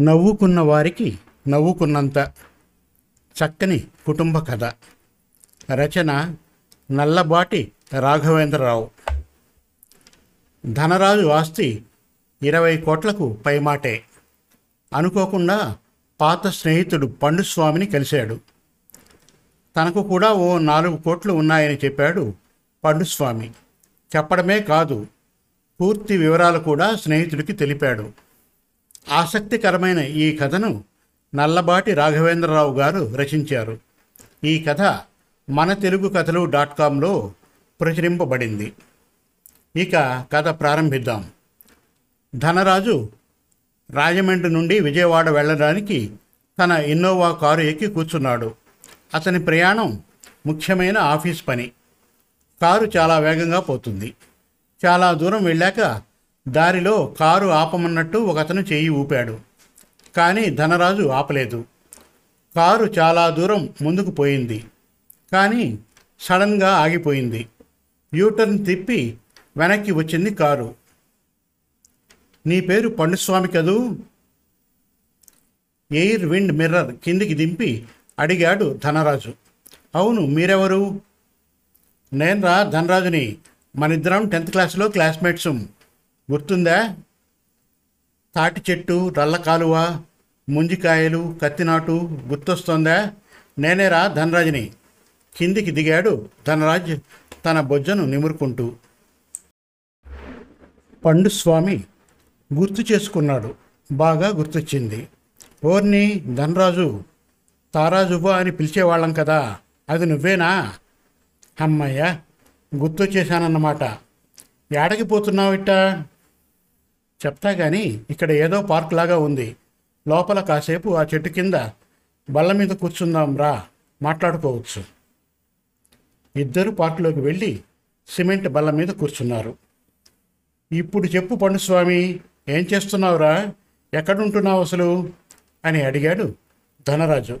నవ్వుకున్న వారికి నవ్వుకున్నంత చక్కని కుటుంబ కథ. రచన నల్లబాటి రాఘవేంద్రరావు. ధనరాజు ఆస్తి ఇరవై కోట్లకు పైమాటే. అనుకోకుండా పాత స్నేహితుడు పండుస్వామిని కలిశాడు. తనకు కూడా ఓ నాలుగు కోట్లు ఉన్నాయని చెప్పాడు పండుస్వామి. చెప్పడమే కాదు పూర్తి వివరాలు కూడా స్నేహితుడికి తెలిపాడు. ఆసక్తికరమైన ఈ కథను నల్లబాటి రాఘవేంద్రరావు గారు రచించారు. ఈ కథ మన తెలుగు కథలు డాట్ కాంలో ప్రచురింపబడింది. ఇక కథ ప్రారంభిద్దాం. ధనరాజు రాజమండ్రి నుండి విజయవాడ వెళ్ళడానికి తన ఇన్నోవా కారు ఎక్కి కూర్చున్నాడు. అతని ప్రయాణం ముఖ్యమైన ఆఫీస్ పని. కారు చాలా వేగంగా పోతుంది. చాలా దూరం వెళ్ళాక దారిలో కారు ఆపమన్నట్టు ఒకతను చేయి ఊపాడు. కానీ ధనరాజు ఆపలేదు. కారు చాలా దూరం ముందుకు పోయింది. కానీ సడన్గా ఆగిపోయింది. యూటర్న్ తిప్పి వెనక్కి వచ్చింది కారు. నీ పేరు పండుస్వామి కదూ? ఎయిర్ విండ్ మిర్రర్ కిందికి దింపి అడిగాడు ధనరాజు. అవును మీరెవరు? నేను రా ధనరాజుని మనిద్దరం టెన్త్ క్లాస్లో క్లాస్మేట్స్ గుర్తుందా? తాటి చెట్టు రల్ల కాలువ ముంజికాయలు కత్తినాటు గుర్తొస్తోందా? నేనేరా ధనరాజుని. కిందికి దిగాడు ధనరాజ్ తన బొజ్జను నిమురుకుంటూ. పండుస్వామి గుర్తు చేసుకున్నాడు. బాగా గుర్తొచ్చింది. ఓర్ని ధనరాజు తారాజుబా అని పిలిచేవాళ్ళం కదా అది నువ్వేనా? అమ్మయ్య గుర్తొచ్చేశానన్నమాట. ఏడకి పోతున్నావు ఇట్టా? చెప్తా కానీ ఇక్కడ ఏదో పార్క్ లాగా ఉంది. లోపల కాసేపు ఆ చెట్టు కింద బల్ల మీద కూర్చుందాం రా మాట్లాడుకోవచ్చు. ఇద్దరు పార్కులోకి వెళ్ళి సిమెంట్ బల్ల మీద కూర్చున్నారు. ఇప్పుడు చెప్పు పండుస్వామి ఏం చేస్తున్నావురా ఎక్కడుంటున్నావు అసలు? అని అడిగాడు ధనరాజు.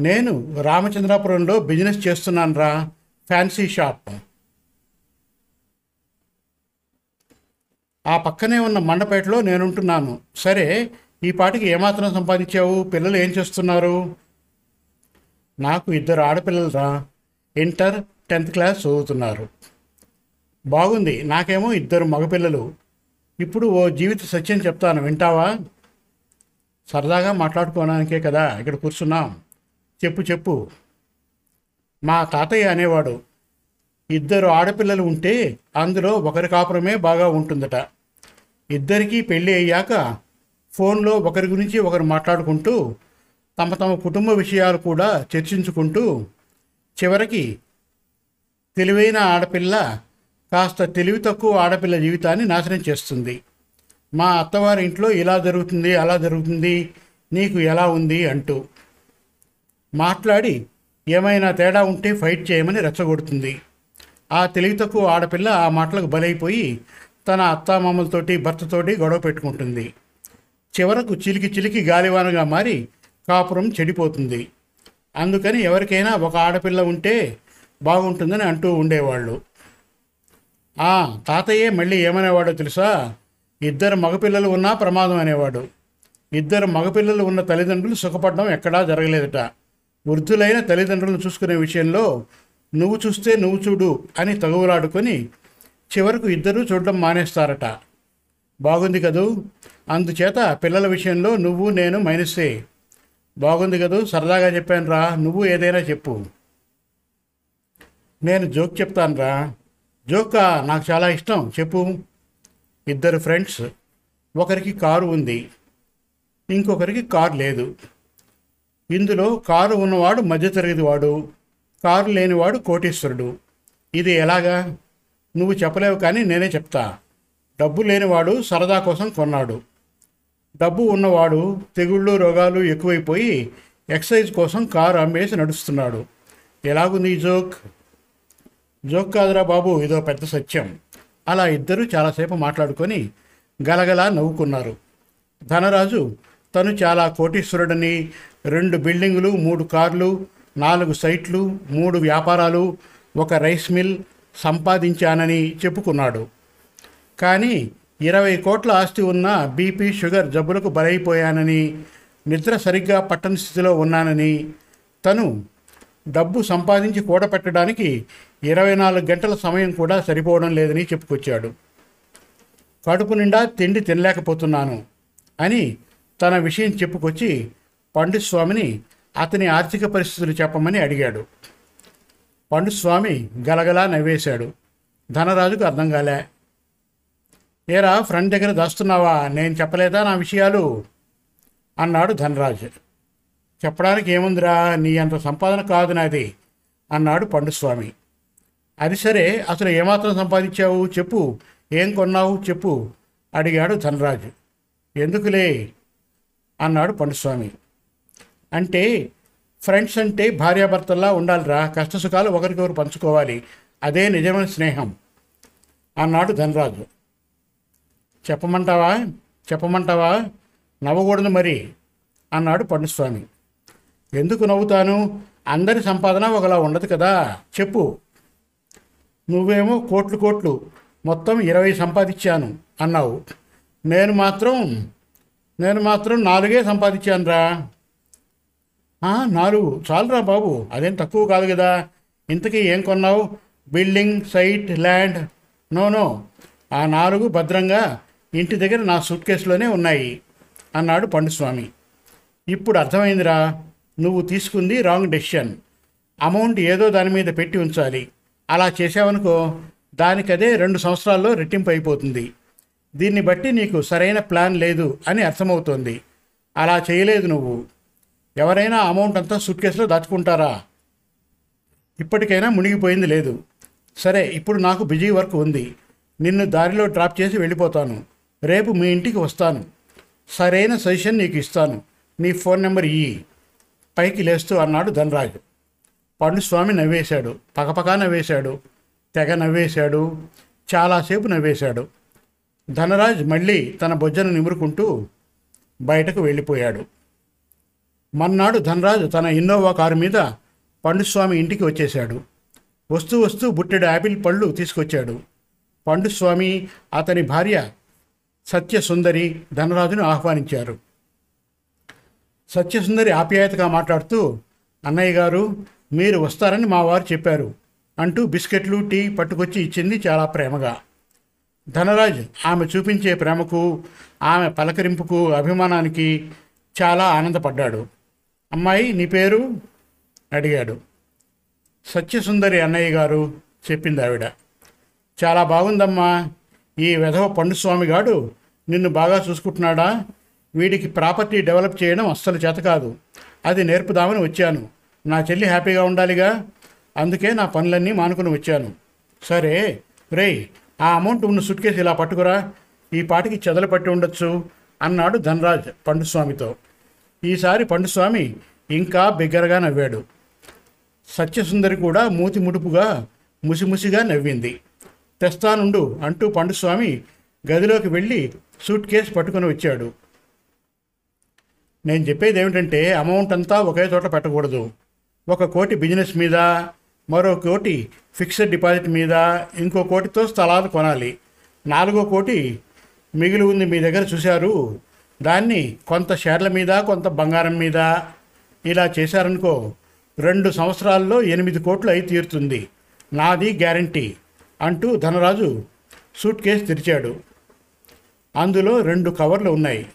నేను రామచంద్రాపురంలో బిజినెస్ చేస్తున్నాను రా ఫ్యాన్సీ షాప్. ఆ పక్కనే ఉన్న మండపేటలో నేనుంటున్నాను. సరే ఈ పాటికి ఏమాత్రం సంపాదించావు? పిల్లలు ఏం చేస్తున్నారు? నాకు ఇద్దరు ఆడపిల్లలరా. ఇంటర్ టెన్త్ క్లాస్ చదువుతున్నారు. బాగుంది నాకేమో ఇద్దరు మగపిల్లలు. ఇప్పుడు ఓ జీవిత సత్యం చెప్తాను వింటావా? సరదాగా మాట్లాడుకోవడానికే కదా ఇక్కడ కూర్చున్నాం. చెప్పు చెప్పు. మా తాతయ్య అనేవాడు ఇద్దరు ఆడపిల్లలు ఉంటే అందులో ఒకరి కాపురమే బాగా ఉంటుందట. ఇద్దరికీ పెళ్ళి అయ్యాక ఫోన్లో ఒకరి గురించి ఒకరు మాట్లాడుకుంటూ తమ తమ కుటుంబ విషయాలు కూడా చర్చించుకుంటూ చివరికి తెలివైన ఆడపిల్ల కాస్త తెలివి తక్కువ ఆడపిల్ల జీవితాన్ని నాశనం చేస్తుంది. మా అత్తవారి ఇంట్లో ఇలా జరుగుతుంది అలా జరుగుతుంది నీకు ఎలా ఉంది అంటూ మాట్లాడి ఏమైనా తేడా ఉంటే ఫైట్ చేయమని రెచ్చగొడుతుంది. ఆ తెలివి తక్కువ ఆడపిల్ల ఆ మాటలకు బలైపోయి తన అత్తామామలతోటి భర్తతోటి గొడవ పెట్టుకుంటుంది. చివరకు చిలికి చిలికి గాలివానగా మారి కాపురం చెడిపోతుంది. అందుకని ఎవరికైనా ఒక ఆడపిల్ల ఉంటే బాగుంటుందని అంటూ ఉండేవాళ్ళు. ఆ తాతయ్యే మళ్ళీ ఏమనేవాడో తెలుసా? ఇద్దరు మగపిల్లలు ఉన్నా ప్రమాదం అనేవాడు. ఇద్దరు మగపిల్లలు ఉన్న తల్లిదండ్రులు సుఖపడడం ఎక్కడా జరగలేదట. వృద్ధులైన తల్లిదండ్రులను చూసుకునే విషయంలో నువ్వు చూస్తే నువ్వు చూడు అని తగువులాడుకొని చివరకు ఇద్దరూ చూడడం మానేస్తారట. బాగుంది కదూ? అందుచేత పిల్లల విషయంలో నువ్వు నేను మైనస్సే బాగుంది కదూ? సరదాగా చెప్పాను రా నువ్వు ఏదైనా చెప్పు. నేను జోక్ చెప్తాను రా జోకా నాకు చాలా ఇష్టం. చెప్పు. ఇద్దరు ఫ్రెండ్స్. ఒకరికి కారు ఉంది. ఇంకొకరికి కారు లేదు. ఇందులో కారు ఉన్నవాడు మధ్యతరగతి వాడు. కారు లేనివాడు కోటీశ్వరుడు. ఇది ఎలాగా? నువ్వు చెప్పలేవు కానీ నేనే చెప్తా. డబ్బు లేనివాడు సరదా కోసం కొన్నాడు. డబ్బు ఉన్నవాడు తెగుళ్ళు రోగాలు ఎక్కువైపోయి ఎక్సైజ్ కోసం కారు అమ్మేసి నడుస్తున్నాడు. ఎలాగుంది ఈ జోక్? జోక్ కాదురా బాబు ఇదో పెద్ద సత్యం. అలా ఇద్దరూ చాలాసేపు మాట్లాడుకొని గలగలా నవ్వుకున్నారు. ధనరాజు తను చాలా కోటీశ్వరుడని రెండు బిల్డింగులు మూడు కార్లు నాలుగు సైట్లు మూడు వ్యాపారాలు ఒక రైస్ మిల్ సంపాదించానని చెప్పుకున్నాడు. కానీ ఇరవై కోట్ల ఆస్తి ఉన్న బీపీ షుగర్ జబ్బులకు బలైపోయానని నిద్ర సరిగ్గా పట్టని స్థితిలో ఉన్నానని తను డబ్బు సంపాదించి కూడపెట్టడానికి ఇరవై నాలుగు గంటల సమయం కూడా సరిపోవడం లేదని చెప్పుకొచ్చాడు. కడుపు నిండా తిండి తినలేకపోతున్నాను అని తన విషయం చెప్పుకొచ్చి పండుస్వామిని అతని ఆర్థిక పరిస్థితులు చెప్పమని అడిగాడు. పండుస్వామి గలగలా నవ్వేశాడు. ధనరాజుకు అర్థం కాలే. ఏరా ఫ్రెండ్ దగ్గర దాస్తున్నావా? నేను చెప్పలేదా నా విషయాలు? అన్నాడు ధనరాజు. చెప్పడానికి ఏముందిరా? నీ అంత సంపాదన కాదు నాది అన్నాడు పండుస్వామి. అది సరే అసలు ఏమాత్రం సంపాదించావు? చెప్పు. ఏం కొన్నావు? చెప్పు అడిగాడు ధనరాజు. ఎందుకులే? అన్నాడు పండుస్వామి. అంటే ఫ్రెండ్స్ అంటే భార్యాభర్తల్లా ఉండాలిరా. కష్టసుఖాలు ఒకరికొకరు పంచుకోవాలి. అదే నిజమైన స్నేహం. అన్నాడు ధనరాజు. చెప్పమంటావా? చెప్పమంటావా? నవ్వకూడదు మరి. అన్నాడు పండుస్వామి. ఎందుకు నవ్వుతాను? అందరి సంపాదన ఒకలా ఉండదు కదా. చెప్పు. నువ్వేమో కోట్లు కోట్లు మొత్తం ఇరవై సంపాదించాను అన్నావు. నేను మాత్రం నేను మాత్రం నాలుగే సంపాదించానురా. రా నాలుగు చాలురా బాబు. అదేం తక్కువ కాదు కదా. ఇంతకీ ఏం కొన్నావు? Building site land. No no. ఆ నాలుగు భద్రంగా ఇంటి దగ్గర నా సూట్ కేసులోనే ఉన్నాయి అన్నాడు పండుస్వామి. ఇప్పుడు అర్థమైందిరా. నువ్వు తీసుకుంది రాంగ్ డెసిషన్. అమౌంట్ ఏదో దాని మీద పెట్టి ఉంచాలి. అలా చేసావనుకో దానికదే రెండు సంవత్సరాల్లో రెట్టింపు అయిపోతుంది. దీన్ని బట్టి నీకు సరైన ప్లాన్ లేదు అని అర్థమవుతోంది. అలా చేయలేదు నువ్వు. ఎవరైనా అమౌంట్ అంతా సూట్ కేసులో దాచుకుంటారా? ఇప్పటికైనా మునిగిపోయింది లేదు. సరే ఇప్పుడు నాకు బిజీ వర్క్ ఉంది. నిన్ను దారిలో డ్రాప్ చేసి వెళ్ళిపోతాను. రేపు మీ ఇంటికి వస్తాను. సరైన సజెషన్ నీకు ఇస్తాను. నీ ఫోన్ నెంబర్ ఇయ్యి. పైకి లేస్తూ అన్నాడు ధనరాజు. పండుస్వామి నవ్వేశాడు. పకపకా నవ్వేశాడు. తెగ నవ్వేశాడు. చాలాసేపు నవ్వేశాడు. ధనరాజ్ మళ్ళీ తన బొజ్జను నిమురుకుంటూ బయటకు వెళ్ళిపోయాడు. మన్నాడు ధనరాజు తన ఇన్నోవా కారు మీద పండుస్వామి ఇంటికి వచ్చేశాడు. వస్తూ వస్తూ బుట్టెడు యాపిల్ పళ్ళు తీసుకొచ్చాడు. పండుస్వామి అతని భార్య సత్యసుందరి ధనరాజును ఆహ్వానించారు. సత్యసుందరి ఆప్యాయతగా మాట్లాడుతూ అన్నయ్య గారు మీరు వస్తారని మా వారు చెప్పారు అంటూ బిస్కెట్లు టీ పట్టుకొచ్చి ఇచ్చింది చాలా ప్రేమగా. ధనరాజ్ ఆమె చూపించే ప్రేమకు ఆమె పలకరింపుకు అభిమానానికి చాలా ఆనందపడ్డాడు. అమ్మాయి నీ పేరు? అడిగాడు. సత్యసుందరి అన్నయ్య గారు చెప్పింది ఆవిడ. చాలా బాగుందమ్మా ఈ వెధవ పండుస్వామి గాడు నిన్ను బాగా చూసుకుంటున్నాడా? వీడికి ప్రాపర్టీ డెవలప్ చేయడం అస్సలు చేత కాదు. అది నేర్పుదామని వచ్చాను. నా చెల్లి హ్యాపీగా ఉండాలిగా? అందుకే నా పనులన్నీ మానుకుని వచ్చాను. సరే రేయ్ ఆ అమౌంట్ ఉన్న సుట్కేసి ఇలా పట్టుకురా. ఈ పాటికి చెదలు పట్టి ఉండొచ్చు అన్నాడు ధనరాజ్ పండుస్వామితో ఈసారి పండుస్వామి ఇంకా బిగ్గరగా నవ్వాడు. సత్యసుందరి కూడా మూతి ముడుపుగా ముసిముసిగా నవ్వింది. తెస్తానుండు అంటూ పండుస్వామి గదిలోకి వెళ్ళి సూట్ కేసు పట్టుకొని వచ్చాడు. నేను చెప్పేది ఏమిటంటే అమౌంట్ అంతా ఒకే చోట పెట్టకూడదు. ఒక కోటి బిజినెస్ మీద మరో కోటి ఫిక్స్డ్ డిపాజిట్ మీద ఇంకో కోటితో స్థలాలు కొనాలి. నాలుగో కోటి మిగిలి ఉంది మీ దగ్గర చూశారు. దాన్ని కొంత షేర్ల మీద కొంత బంగారం మీద ఇలా చేశారనుకో రెండు సంవత్సరాల్లో ఎనిమిది కోట్లు అయి తీరుతుంది. నాది గ్యారంటీ అంటూ ధనరాజు సూట్ కేసు తెరిచాడు. అందులో రెండు కవర్లు ఉన్నాయి.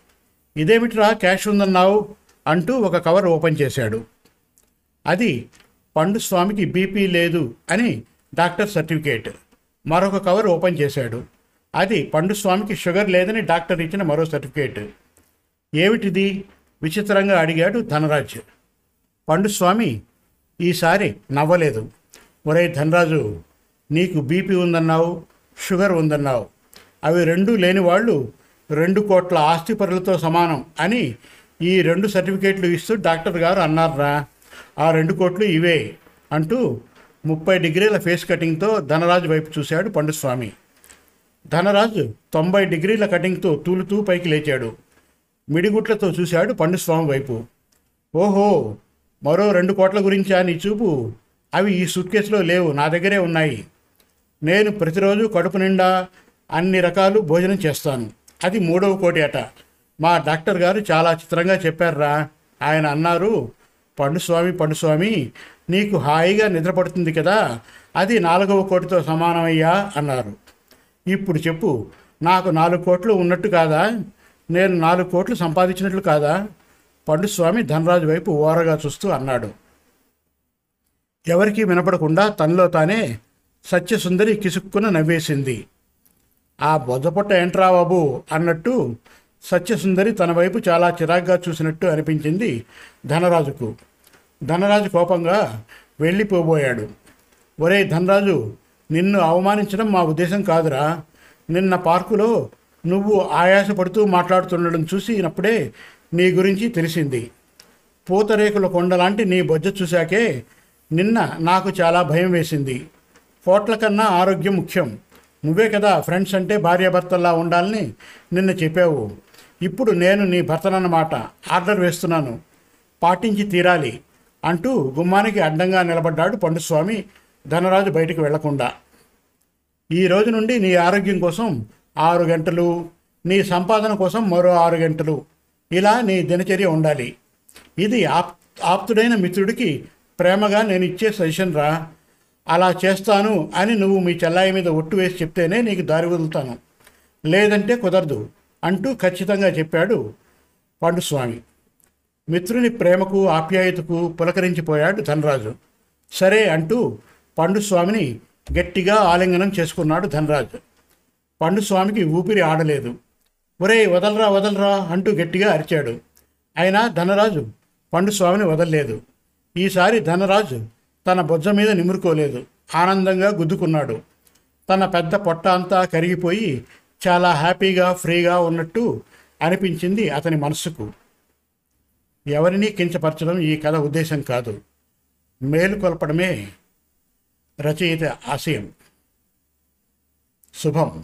ఇదేమిట్రా క్యాష్ ఉందన్నావు అంటూ ఒక కవర్ ఓపెన్ చేశాడు. అది పండు స్వామికి బీపీ లేదు అని డాక్టర్ సర్టిఫికేట్. మరొక కవర్ ఓపెన్ చేశాడు. అది పండు స్వామికి షుగర్ లేదని డాక్టర్ ఇచ్చిన మరో సర్టిఫికేట్. ఏమిటిది? విచిత్రంగా అడిగాడు ధనరాజు. పండు స్వామి ఈసారి నవ్వలేదు. ఒరే ధనరాజు నీకు బీపీ ఉందన్నావు షుగర్ ఉందన్నావు. అవి రెండు లేని వాళ్ళు రెండు కోట్ల ఆస్తిపరులతో సమానం అని ఈ రెండు సర్టిఫికేట్లు ఇస్తూ డాక్టర్ గారు అన్నారా ఆ రెండు కోట్లు ఇవే అంటూ ముప్పై డిగ్రీల ఫేస్ కటింగ్తో ధనరాజు వైపు చూశాడు పండుస్వామి ధనరాజు తొంభై డిగ్రీల కటింగ్తో తూలుతూ పైకి లేచాడు. మిడిగుట్లతో చూశాడు పండుస్వామి వైపు. ఓహో మరో రెండు కోట్ల గురించా అని చూపు. అవి ఈ సూట్ కేసులో లేవు నా దగ్గరే ఉన్నాయి. నేను ప్రతిరోజు కడుపు నిండా అన్ని రకాలు భోజనం చేస్తాను. అది మూడవ కోటి అట. మా డాక్టర్ గారు చాలా చిత్రంగా చెప్పారురా. ఆయన అన్నారు పండుస్వామి పండుస్వామి నీకు హాయిగా నిద్రపడుతుంది కదా. అది నాలుగవ కోటితో సమానమయ్యా అన్నారు. ఇప్పుడు చెప్పు నాకు నాలుగు కోట్లు ఉన్నట్టు కాదా? నేను నాలుగు కోట్లు సంపాదించినట్లు కాదా? పండుస్వామి ధనరాజు వైపు ఓరగా చూస్తూ అన్నాడు. ఎవరికీ వినపడకుండా తనలో తానే సత్యసుందరి కిసుక్కున నవ్వేసింది. ఆ బొద్దపొట్ట ఏంట్రా బాబు అన్నట్టు సత్యసుందరి తన వైపు చాలా చిరాగ్గా చూసినట్టు అనిపించింది ధనరాజుకు. ధనరాజు కోపంగా వెళ్ళిపోబోయాడు. ఒరే ధనరాజు నిన్ను అవమానించడం మా ఉద్దేశం కాదురా. నిన్న పార్కులో నువ్వు ఆయాసపడుతూ మాట్లాడుతుండడం చూసినప్పుడే నీ గురించి తెలిసింది. పూతరేకుల కొండలాంటి నీ బొజ్జ చూశాకే నిన్న నాకు చాలా భయం వేసింది. కోట్ల కన్నా ఆరోగ్యం ముఖ్యం. నువ్వే కదా ఫ్రెండ్స్ అంటే భార్యాభర్తల్లా ఉండాలని నిన్న చెప్పావు. ఇప్పుడు నేను నీ భర్తనన్నమాట. ఆర్డర్ వేస్తున్నాను. పాటించి తీరాలి అంటూ గుమ్మానికి అడ్డంగా నిలబడ్డాడు పండుస్వామి ధనరాజు బయటికి వెళ్ళకుండా. ఈ రోజు నుండి నీ ఆరోగ్యం కోసం ఆరు గంటలు. నీ సంపాదన కోసం మరో ఆరు గంటలు. ఇలా నీ దినచర్య ఉండాలి. ఇది ఆప్ ఆప్తుడైన మిత్రుడికి ప్రేమగా నేను ఇచ్చే సజెషన్ రా. అలా చేస్తాను అని నువ్వు మీ చెల్లాయి మీద ఒట్టు వేసి చెప్తేనే నీకు దారి వదులుతాను. లేదంటే కుదరదు అంటూ ఖచ్చితంగా చెప్పాడు పండుస్వామి. మిత్రుని ప్రేమకు ఆప్యాయతకు పులకరించిపోయాడు ధనరాజు. సరే అంటూ పండుస్వామిని గట్టిగా ఆలింగనం చేసుకున్నాడు ధనరాజు. పండుస్వామికి ఊపిరి ఆడలేదు. ఒరే వదలరా వదలరా అంటూ గట్టిగా అరిచాడు. అయినా ధనరాజు పండుస్వామిని వదలలేదు. ఈసారి ధనరాజు తన బొజ్జ మీద నిమురుకోలేదు. ఆనందంగా గుద్దుకున్నాడు. తన పెద్ద పొట్ట అంతా కరిగిపోయి చాలా హ్యాపీగా ఫ్రీగా ఉన్నట్టు అనిపించింది అతని మనస్సుకు ఎవరినీ కించపరచడం ఈ కథ ఉద్దేశం కాదు. మేలుకొల్పడమే రచయిత ఆశయం. శుభం.